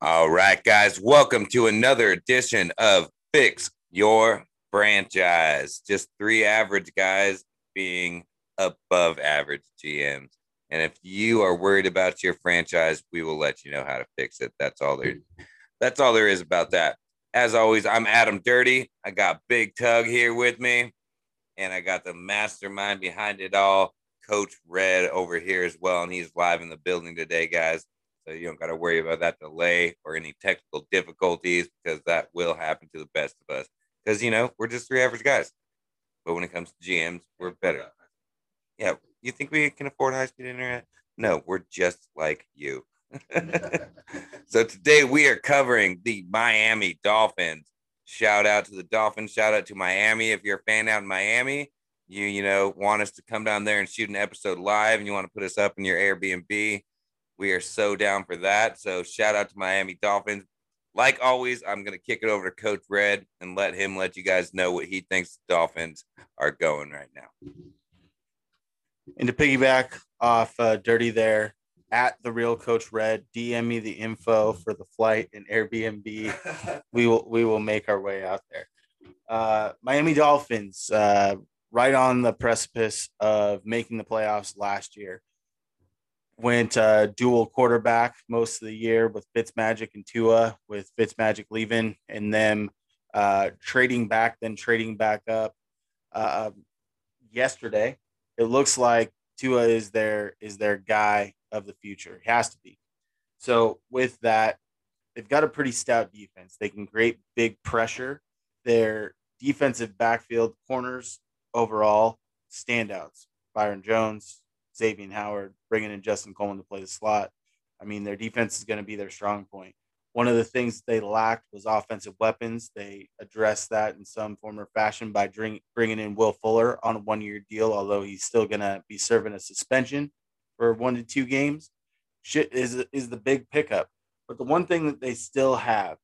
All right, guys, welcome to another edition of Fix Your Franchise. Just three average guys being above average GMs. And if you are worried about your franchise, we will let you know how to fix it. That's all there. That's all there is about that. As always, I'm Adam Dirty. I got Big Tug here with me, and I got the mastermind behind it all, Coach Red over here as well, and he's live in the building today, guys. So you don't got to worry about that delay or any technical difficulties because that will happen to the best of us. Because you know we're just three average guys, but when it comes to GMs, we're better. Yeah, you think we can afford high speed internet? No, we're just like you. so today we are covering the Miami Dolphins. Shout out to the Dolphins. Shout out to Miami. If you're a fan out in Miami, you you know want us to come down there and shoot an episode live, and you want to put us up in your Airbnb, we are so down for that. So shout out to Miami Dolphins. Like always, I'm gonna kick it over to Coach Red and let him let you guys know what he thinks the Dolphins are going right now. And to piggyback off uh, Dirty there, at the real Coach Red, DM me the info for the flight and Airbnb. we will we will make our way out there. Uh, Miami Dolphins, uh, right on the precipice of making the playoffs last year. Went uh, dual quarterback most of the year with Fitzmagic and Tua, with Fitzmagic leaving and then uh, trading back, then trading back up. Uh, yesterday, it looks like Tua is their is their guy of the future. He has to be. So with that, they've got a pretty stout defense. They can create big pressure. Their defensive backfield corners overall standouts. Byron Jones, Xavier Howard, bringing in Justin Coleman to play the slot. I mean, their defense is going to be their strong point. One of the things they lacked was offensive weapons. They addressed that in some form or fashion by bring, bringing in Will Fuller on a one year deal, although he's still going to be serving a suspension for one to two games. Shit is, is the big pickup. But the one thing that they still have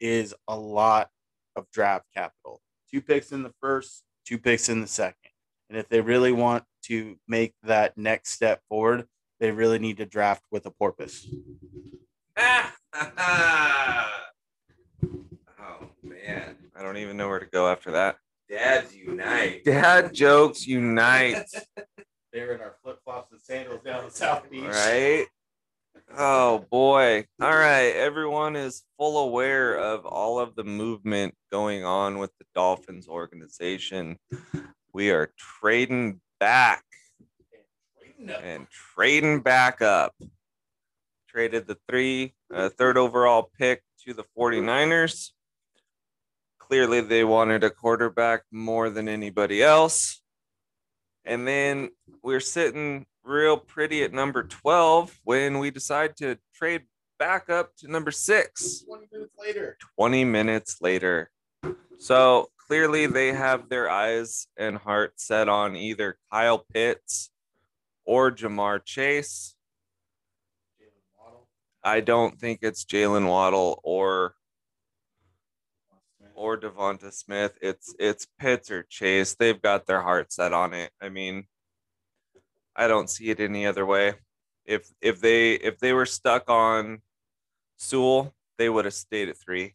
is a lot of draft capital two picks in the first, two picks in the second. And if they really want to make that next step forward, they really need to draft with a porpoise. oh man, I don't even know where to go after that. Dads unite. Dad jokes unite. They're in our flip flops and sandals down the South Beach. Right? Oh boy. All right. Everyone is full aware of all of the movement going on with the Dolphins organization. We are trading back and trading back up. Traded the three, uh, third overall pick to the 49ers. Clearly, they wanted a quarterback more than anybody else. And then we're sitting real pretty at number 12 when we decide to trade back up to number six. 20 minutes later. 20 minutes later. So clearly they have their eyes and heart set on either Kyle Pitts or Ja'Marr Chase. I don't think it's Jaylen Waddle or or Devonta Smith. It's it's Pitts or Chase. They've got their heart set on it. I mean, I don't see it any other way. If if they if they were stuck on Sewell, they would have stayed at three.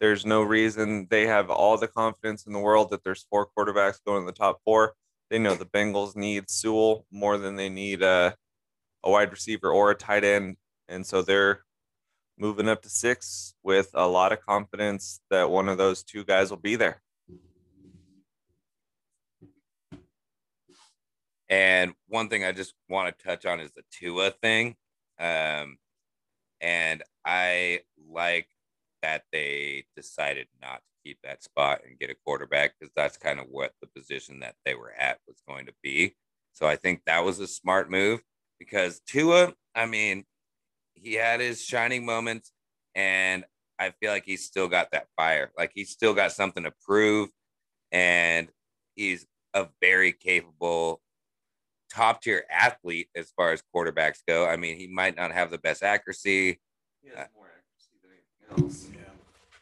There's no reason they have all the confidence in the world that there's four quarterbacks going in the top four. They know the Bengals need Sewell more than they need a, a wide receiver or a tight end. And so they're moving up to six with a lot of confidence that one of those two guys will be there. And one thing I just want to touch on is the Tua thing. Um, and I like that they decided not to keep that spot and get a quarterback because that's kind of what the position that they were at was going to be. So I think that was a smart move because Tua, I mean, he had his shining moments and I feel like he's still got that fire. Like he's still got something to prove and he's a very capable top tier athlete as far as quarterbacks go. I mean, he might not have the best accuracy. He has more accuracy than anything else. Yeah.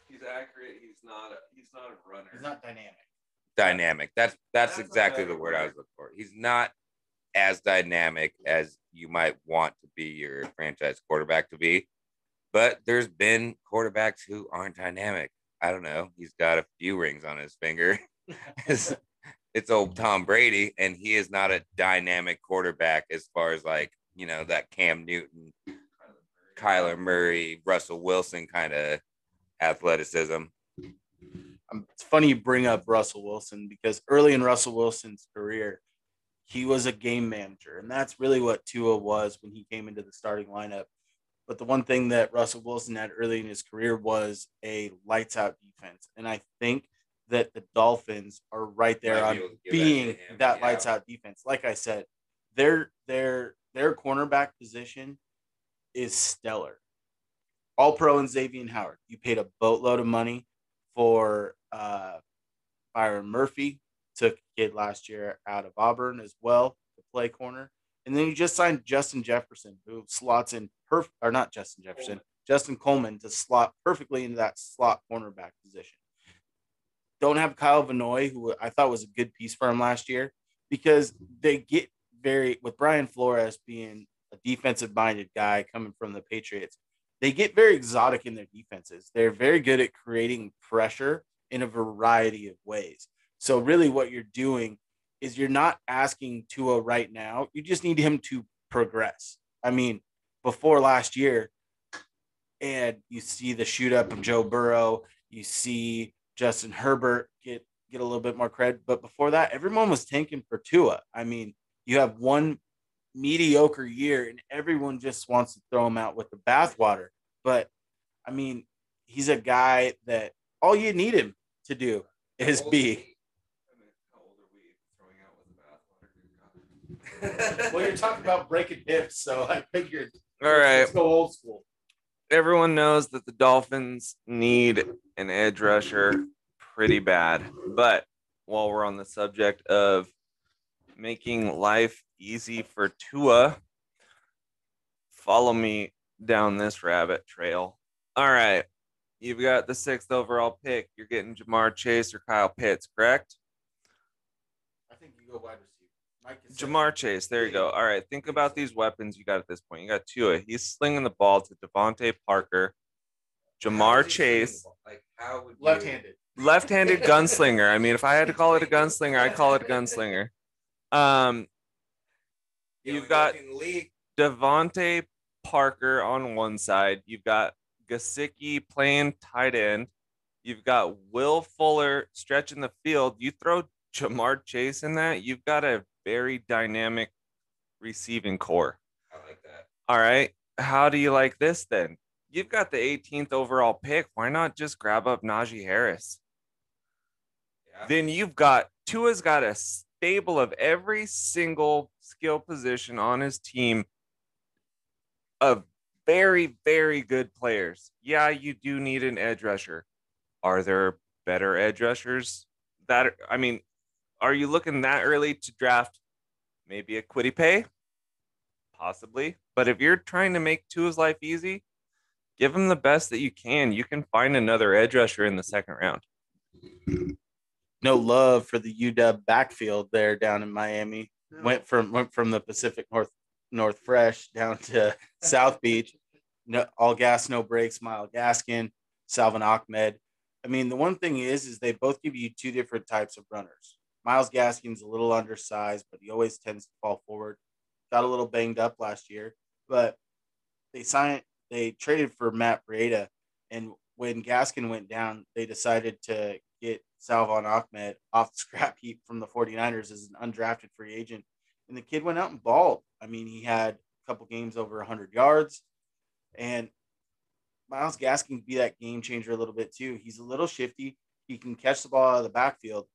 He's accurate. He's not. A, he's not a runner. He's not dynamic. Dynamic. That's that's, That's exactly the word I was looking for. He's not as dynamic as you might want to be your franchise quarterback to be. But there's been quarterbacks who aren't dynamic. I don't know. He's got a few rings on his finger. it's, it's old Tom Brady, and he is not a dynamic quarterback as far as like, you know, that Cam Newton, Kyler Murray, Russell Wilson kind of athleticism. Um, it's funny you bring up Russell Wilson because early in Russell Wilson's career, he was a game manager, and that's really what Tua was when he came into the starting lineup. But the one thing that Russell Wilson had early in his career was a lights out defense, and I think that the Dolphins are right there Might on be give that being that yeah. lights out defense. Like I said, their their their cornerback position is stellar. All pro and Xavier Howard. You paid a boatload of money for uh, Byron Murphy, took a kid last year out of Auburn as well to play corner. And then you just signed Justin Jefferson, who slots in perfect, or not Justin Jefferson, Justin Coleman to slot perfectly into that slot cornerback position. Don't have Kyle Van Noy, who I thought was a good piece for him last year, because they get very, with Brian Flores being a defensive minded guy coming from the Patriots, they get very exotic in their defenses. They're very good at creating pressure in a variety of ways. So really what you're doing is you're not asking Tua right now. You just need him to progress. I mean, before last year, and you see the shoot up of Joe Burrow, you see Justin Herbert get get a little bit more credit. But before that, everyone was tanking for Tua. I mean, you have one mediocre year and everyone just wants to throw him out with the bathwater. But I mean, he's a guy that all you need him to do is be. Well, you're talking about breaking hips, so I figured. All right. Let's go old school. Everyone knows that the Dolphins need an edge rusher pretty bad. But while we're on the subject of making life easy for Tua, follow me down this rabbit trail. All right. You've got the sixth overall pick. You're getting Ja'Marr Chase or Kyle Pitts, correct? I think you go wide receiver. Mike is Ja'Marr Chase. There you go. All right. Think about these weapons you got at this point. You got Tua. He's slinging the ball to DeVante Parker, Ja'Marr Chase, Like, how would you- left-handed. left-handed gunslinger. I mean, if I had to call it a gunslinger, I'd call it a gunslinger. Um, The You've got- guy in. DeVante Parker on one side. You've got Gesicki playing tight end. You've got Will Fuller stretching the field. You throw Ja'Marr Chase in that, you've got a very dynamic receiving core. I like that. All right. How do you like this then? You've got the 18th overall pick. Why not just grab up Najee Harris? Yeah. Then you've got Tua's got a stable of every single skill position on his team of very, very good players. Yeah, you do need an edge rusher. Are there better edge rushers? That I mean, are you looking that early to draft maybe a Kwity Paye? Possibly. But if you're trying to make Tua's life easy, give him the best that you can. You can find another edge rusher in the second round. No love for the UW backfield there down in Miami. Went from went from the Pacific North North Fresh down to South Beach. No, all gas, no brakes. Mile Gaskin, Salvon Ahmed. I mean, the one thing is, is they both give you two different types of runners. Myles Gaskin's a little undersized, but he always tends to fall forward. Got a little banged up last year, but they signed, they traded for Matt Breida. And when Gaskin went down, they decided to get Salvon Ahmed off the scrap heap from the 49ers as an undrafted free agent. And the kid went out and balled. I mean, he had a couple games over 100 yards. And Myles Gaskin can be that game changer a little bit too. He's a little shifty. He can catch the ball out of the backfield,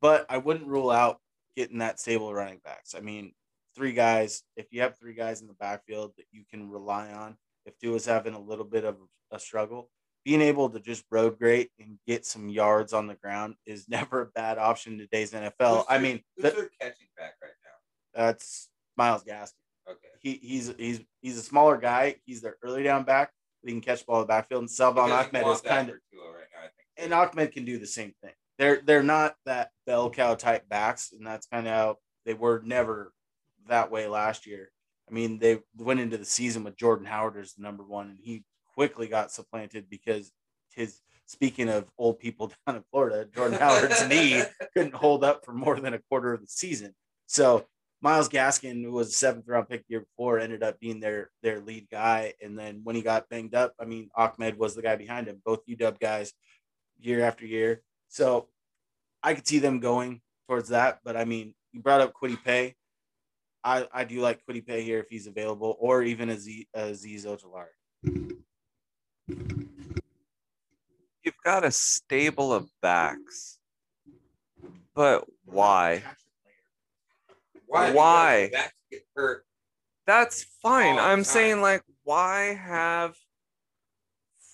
but I wouldn't rule out getting that stable running backs. I mean, three guys. If you have three guys in the backfield that you can rely on, if Tua's having a little bit of a struggle, being able to just road great and get some yards on the ground is never a bad option in today's NFL. Who's I mean, who's your catching back right now? that's Myles Gaskin. Okay. He, he's he's he's a smaller guy. He's their early down back. But he can catch the ball in the backfield. And Salvon Ahmed is kind of for Tua, and Ahmed can do the same thing. They're they're not that bell cow type backs, and that's kind of how they were never that way last year. I mean, they went into the season with Jordan Howard as the number one, and he quickly got supplanted because his speaking of old people down in Florida, Jordan Howard's knee couldn't hold up for more than a quarter of the season. So Myles Gaskin, who was a seventh round pick the year before, ended up being their their lead guy. And then when he got banged up, I mean, Ahmed was the guy behind him, both UW guys year after year. So I could see them going towards that. But I mean, you brought up Kwity Paye. I, I do like Kwity Paye here if he's available, or even Aziz, Azeez Ojulari. You've got a stable of backs, but why? Why? Why? Because Backs get hurt. That's fine. I'm time. saying, like, why have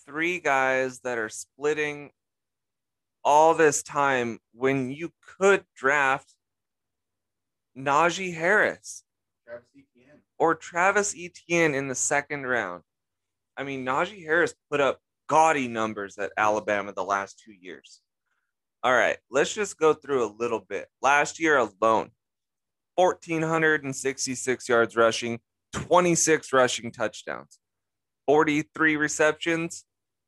three guys that are splitting all this time when you could draft Najee Harris or Travis Etienne in the second round? I mean, Najee Harris put up gaudy numbers at Alabama the last two years. All right, let's just go through a little bit. Last year alone, 1,466 yards rushing, 26 rushing touchdowns, 43 receptions,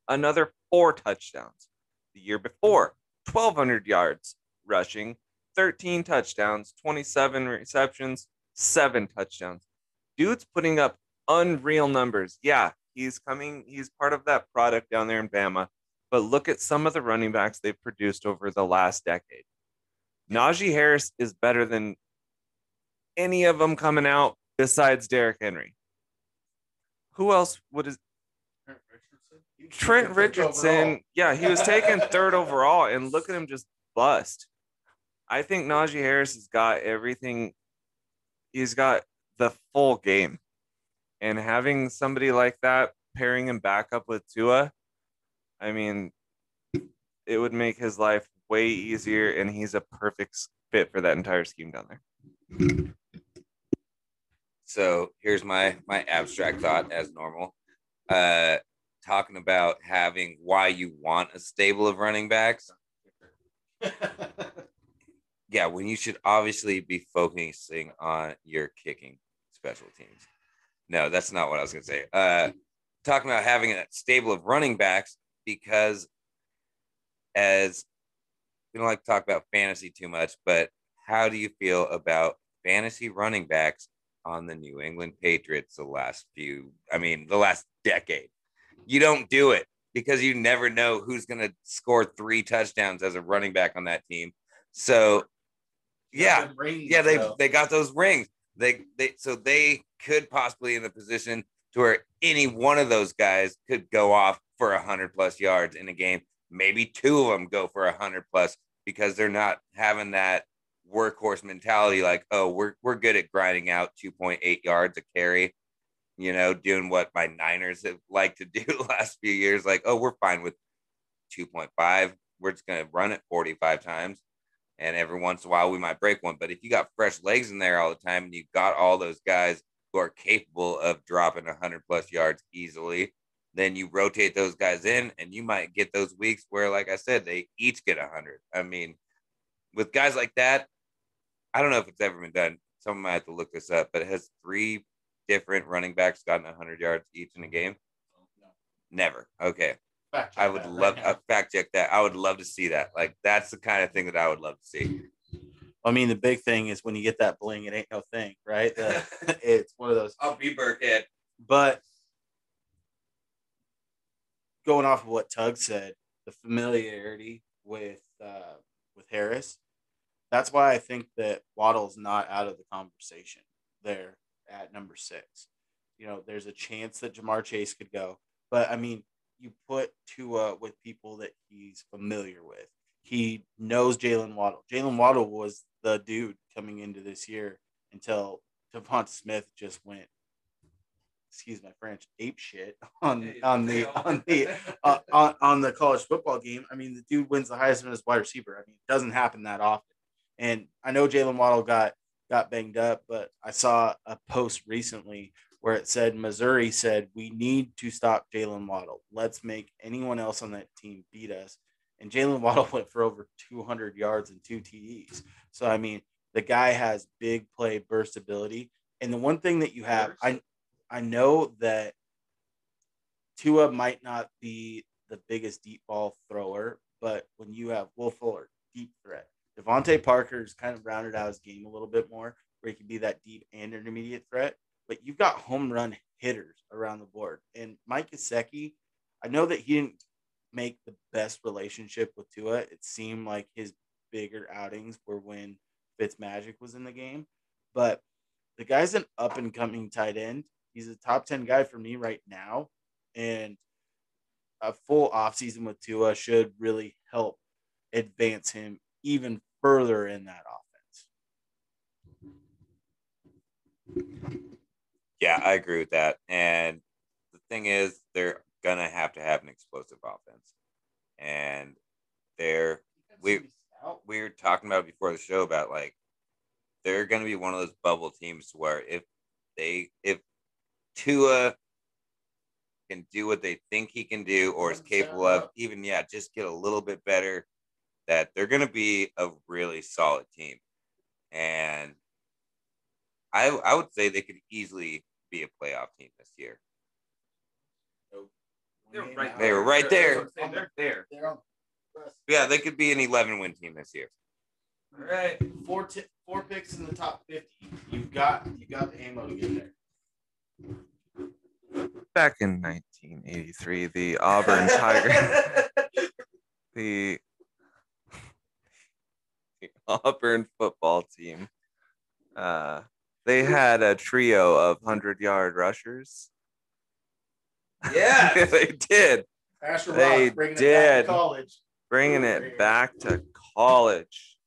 another four touchdowns. The year before, 1,200 yards rushing, 13 touchdowns, 27 receptions, seven touchdowns. Dude's putting up unreal numbers. Yeah, he's coming, he's part of that product down there in Bama. But look at some of the running backs they've produced over the last decade. Najee Harris is better than any of them coming out besides Derrick Henry. Who else would is Trent Richardson? Yeah, he was taken third overall, and look at him just bust. I think Najee Harris has got everything. He's got the full game, and having somebody like that pairing him back up with Tua, I mean, it would make his life way easier, and he's a perfect fit for that entire scheme down there. So here's my my abstract thought as normal. Uh talking about having why you want a stable of running backs. Yeah, when you should obviously be focusing on your kicking special teams. No, that's not what I was gonna say. Uh talking about having a stable of running backs because as we don't like to talk about fantasy too much, but how do you feel about fantasy running backs on the New England Patriots the last few, I mean, the last decade? You don't do it because you never know who's going to score three touchdowns as a running back on that team. So, yeah, yeah, they they got those rings. They they so they could possibly in the position to where any one of those guys could go off for a hundred plus yards in a game. Maybe two of them go for a hundred plus because they're not having that workhorse mentality. Like, oh, we're we're good at grinding out two point eight yards a carry. You know, doing what my Niners have liked to do the last few years. Like, oh, we're fine with two point five. We're just gonna run it forty five times and every once in a while we might break one. But if you got fresh legs in there all the time and you got all those guys who are capable of dropping 100 plus yards easily, then you rotate those guys in and you might get those weeks where, like I said, they each get 100. I mean, with guys like that, I don't know if it's ever been done. Someone might have to look this up, but it has three different running backs gotten 100 yards each in a game. No. Never. Okay. I would love uh, fact check that. I would love to see that. Like that's the kind of thing that I would love to see. I mean, the big thing is when you get that bling, it ain't no thing, right? The- it's one of those. I'll be Burkhead. But going off of what Tug said, the familiarity with uh, with Harris, that's why I think that Waddle's not out of the conversation there at number six. You know, there's a chance that Ja'Marr Chase could go, but I mean, you put Tua with people that he's familiar with. He knows Jaylen Waddle. Jaylen Waddle was the dude coming into this year until Devonta Smith just went, excuse my French, ape shit on on the on the uh, on, on the college football game. I mean, the dude wins the Heisman as wide receiver. I mean, it doesn't happen that often. And I know Jaylen Waddle got got banged up, but I saw a post recently where it said Missouri said we need to stop Jaylen Waddle. Let's make anyone else on that team beat us. and Jaylen Waddle went for over 200 yards and two TDs. So I mean, the guy has big play burst ability, and the one thing that you have, I I know that Tua might not be the biggest deep ball thrower, but when you have Will Fuller, deep threat, DeVante Parker's kind of rounded out his game a little bit more, where he can be that deep and intermediate threat. But you've got home run hitters around the board, and Mike Gesicki, I know that he didn't make the best relationship with Tua. It seemed like his bigger outings were when Fitzmagic was in the game, but the guy's an up and coming tight end. He's a top 10 guy for me right now. And a full offseason with Tua should really help advance him even further in that offense. Yeah, I agree with that. And the thing is, they're gonna have to have an explosive offense, and they're we we were talking about before the show about like they're gonna be one of those bubble teams where if they if Tua can do what they think he can do or is capable of, even yeah, just get a little bit better, that they're gonna be a really solid team. And I I would say they could easily be a playoff team this year. They're right they were right there. They're there. Yeah, they could be an 11 win team this year. All right, four t- four picks in the top 50. You've got you got the ammo to get there. Back in 1983, the Auburn Tiger, the, the Auburn football team, uh, they had a trio of hundred yard rushers. Yeah, they did. Asher they Rock, did. college. Bringing it back to college.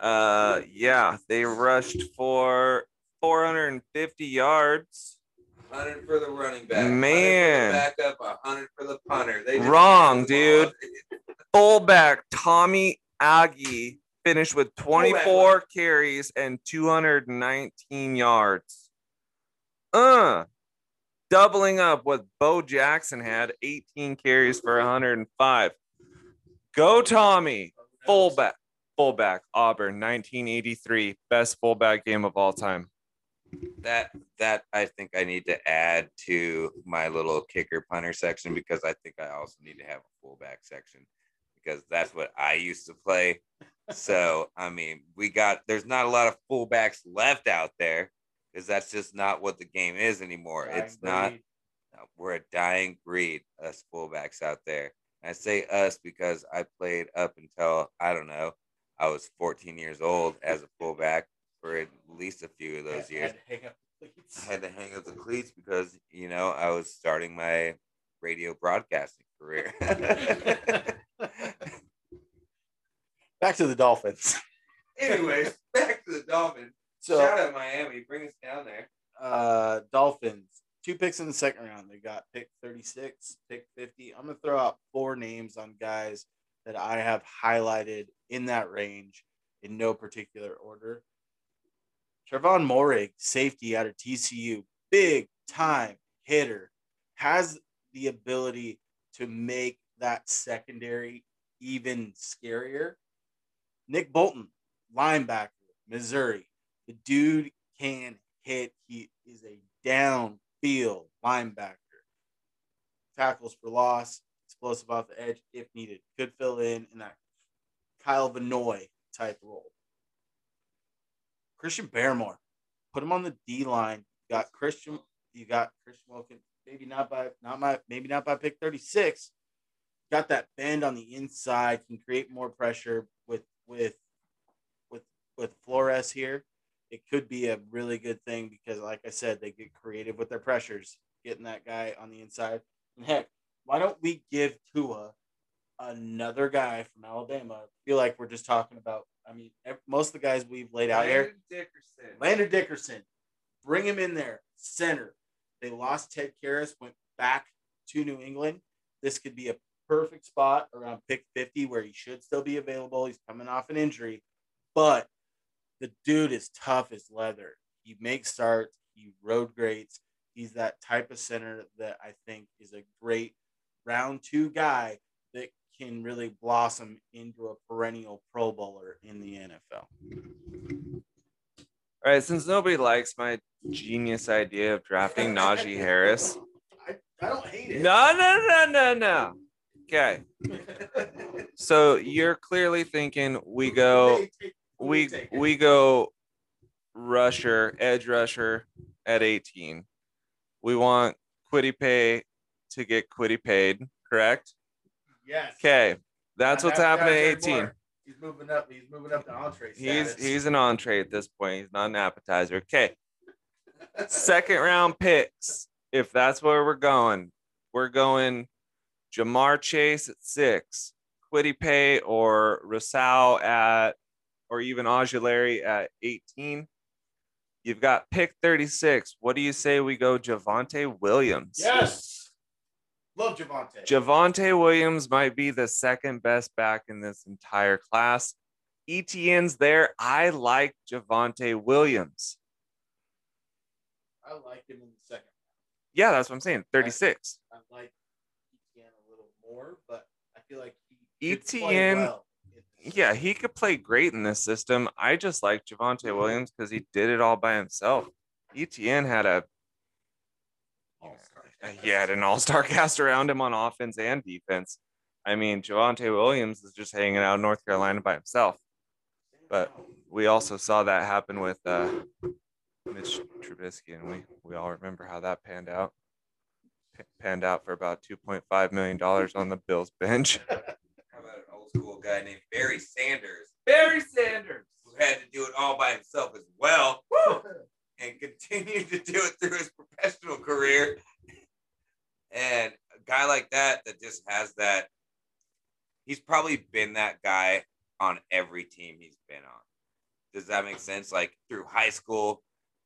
Uh, yeah, they rushed for 450 yards. 100 for the running back. Man. back up, 100 for the punter. They Wrong, dude. Fullback Tommy Agee finished with 24 carries and 219 yards. Uh, doubling up what Bo Jackson had 18 carries for 105. Go Tommy, fullback, fullback, Auburn, 1983, best fullback game of all time. That that I think I need to add to my little kicker punter section because I think I also need to have a fullback section because that's what I used to play so I mean, we got there's not a lot of fullbacks left out there because that's just not what the game is anymore. Dying it's breed. not. we're a dying breed, us fullbacks out there. And I say us because I played up until I don't know, I was 14 years old as a fullback for at least a few of those years. I had to hang up the cleats because you know I was starting my radio broadcasting career. Back to the Dolphins. Anyways, back to the Dolphins. So shout out Miami, bring us down there. Uh, Dolphins, two picks in the second round. They got pick 36, pick 50. I'm gonna throw out four names on guys that I have highlighted in that range in no particular order. Trevon Moehrig, safety out of TCU, big time hitter, has the ability to make that secondary even scarier. Nick Bolton, linebacker, Missouri. The dude can hit. He is a downfield linebacker. Tackles for loss, explosive off the edge if needed. Could fill in in that Kyle Van Noy type role. Christian Barmore, put him on the D line. You got Christian. You got Christian Wilkins. Maybe not by not my maybe not by pick thirty six. Got that bend on the inside. Can create more pressure with with with with Flores here, it could be a really good thing because, like I said, they get creative with their pressures, getting that guy on the inside. And heck, why don't we give Tua another guy from Alabama? I feel like we're just talking about. I mean, most of the guys we've laid out Landon here. Dickerson. Landon Dickerson, bring him in there, center. They lost Ted Karras, went back to New England. This could be a perfect spot around pick 50 where he should still be available. He's coming off an injury, but the dude is tough as leather. He makes starts, he road greats. He's that type of center that I think is a great round two guy that can really blossom into a perennial Pro Bowler in the NFL. All right, since nobody likes my genius idea of drafting Najee Harris. I, I don't hate it. No, no, no, no, no. Okay. So you're clearly thinking we go we we go rusher, edge rusher at 18. We want Kwity Paye to get Kwity paid, correct? Yes. Okay. That's what's happening at 18. He's moving up. He's moving up to entree. He's he's an entree at this point. He's not an appetizer. Okay. Second round picks. If that's where we're going, we're going Ja'Marr Chase at six, Kwity Paye or Rosal at, or even Ojulari at 18. You've got pick 36. What do you say we go Javonte Williams? yes. Love Javonte. Javonte Williams might be the second best back in this entire class. Etienne's there. I like Javonte Williams. I like him in the second. Yeah, that's what I'm saying. 36. I like Etienne a little more, but I feel like Etienne, well yeah, he could play great in this system. I just like Javonte Williams because he did it all by himself. Etienne had a All-star. he had an all-star cast around him on offense and defense. I mean, Javonte Williams is just hanging out in North Carolina by himself. but- We also saw that happen with uh, Mitch Trubisky, and we we all remember how that panned out. P- panned out for about 2.5 million dollars on the Bills bench. How about an old school guy named Barry Sanders Barry Sanders. who had to do it all by himself as well and continued to do it through his professional career? And a guy like that that just has that, he's probably been that guy on every team he's been on. Does that make sense? Like through high school,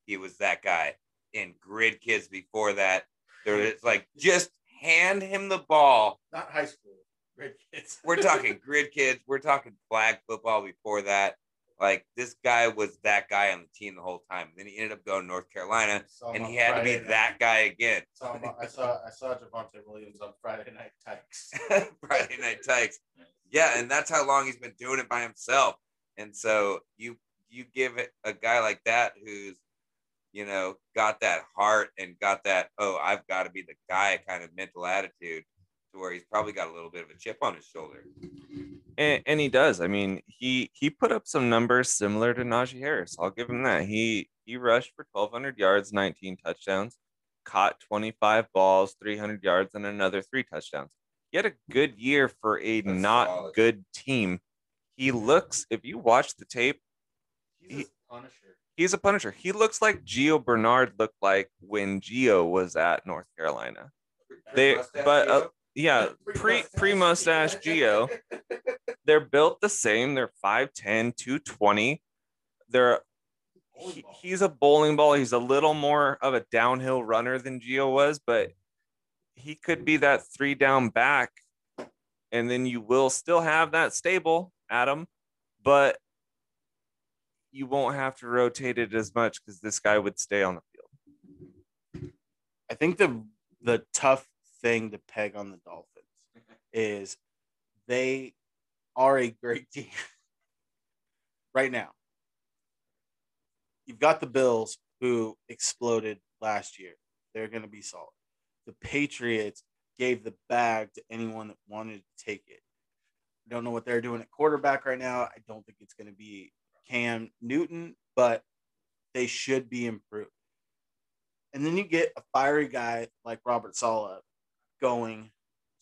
he was that guy. In grid kids before that, there it's like just hand him the ball Not high school. Red kids. we're talking grid kids. We're talking flag football before that. Like this guy was that guy on the team the whole time. Then he ended up going to North Carolina, and he had to be night. that guy again. Saw I saw I saw Javonte Williams on Friday Night Tykes. Friday Night Tykes. Yeah, and that's how long he's been doing it by himself. And so you you give it a guy like that who's you know got that heart and got that oh I've got to be the guy kind of mental attitude to where he's probably got a little bit of a chip on his shoulder. And, and he does. I mean, he he put up some numbers similar to Najee Harris. I'll give him that. He he rushed for 1,200 yards, 19 touchdowns, caught 25 balls, 300 yards, and another three touchdowns. He had a good year for a That's not solid. good team. He looks. If you watch the tape, He's a punisher. He's a punisher. He looks like Gio Bernard looked like when Gio was at North Carolina. They- but, uh, Yeah, pre pre mustache Gio. They're built the same. They're 5'10, 220. They're he, he's a bowling ball. He's a little more of a downhill runner than Gio was, but he could be that three down back. And then you will still have that stable, Adam, but you won't have to rotate it as much because this guy would stay on the field. I think the the tough thing to peg on the Dolphins is they are a great team right now. You've got the Bills who exploded last year. They're going to be solid. The Patriots gave the bag to anyone that wanted to take it. I don't know what they're doing at quarterback right now. I don't think it's going to be Cam Newton, but they should be improved. And then you get a fiery guy like Robert Saleh going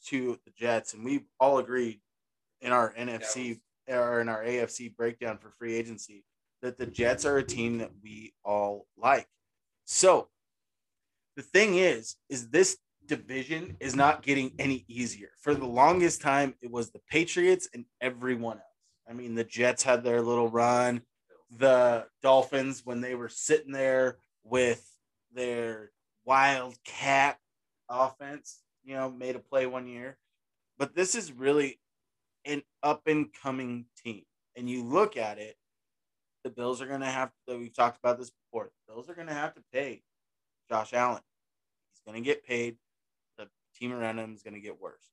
to the Jets, and we all agreed in our NFC or in our AFC breakdown for free agency that the Jets are a team that we all like. So the thing is, is this division is not getting any easier. For the longest time, it was the Patriots and everyone else. I mean, the Jets had their little run. The Dolphins, when they were sitting there with their wildcat offense, you know, made a play one year. But this is really an up and coming team. And you look at it, the Bills are going to have to, we've talked about this before, the Bills are going to have to pay Josh Allen. He's going to get paid. The team around him is going to get worse.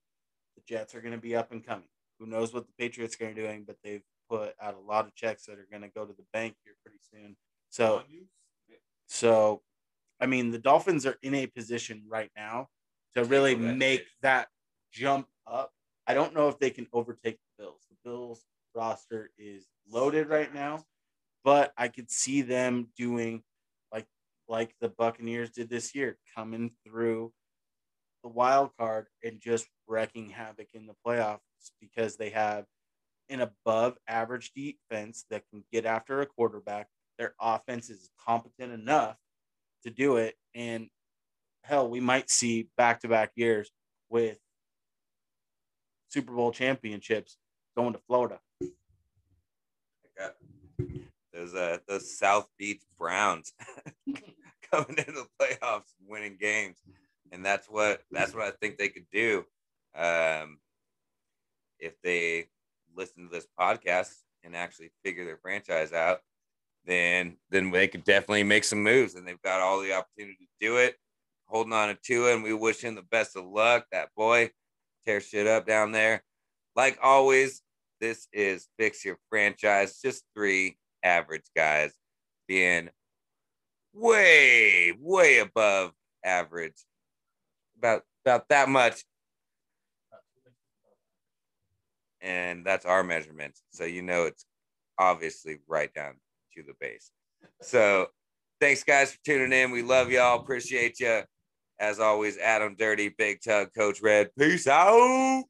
the Jets are going to be up and coming. Who knows what the Patriots are going to be doing, but they've put out a lot of checks that are going to go to the bank here pretty soon. So, so, I mean, the Dolphins are in a position right now to really make that jump up. I don't know if they can overtake the Bills. The Bills roster is loaded right now, but I could see them doing like like the Buccaneers did this year, coming through the wild card and just wrecking havoc in the playoffs because they have an above average defense that can get after a quarterback. Their offense is competent enough to do it. And hell, we might see back to back years with Super Bowl championships going to Florida. Those uh those South Beach Browns coming into the playoffs, winning games, and that's what that's what I think they could do. Um, if they listen to this podcast and actually figure their franchise out, then then they could definitely make some moves, and they've got all the opportunity to do it. Holding on to Tua, and we wish him the best of luck. That boy tear shit up down there. Like always, this is Fix Your Franchise. Just three average guys being way, way above average. About about that much. And that's our measurement. So you know it's obviously right down to the base. So thanks guys for tuning in. We love y'all. Appreciate you. As always, Adam Dirty, Big Tug, Coach Red. Peace out.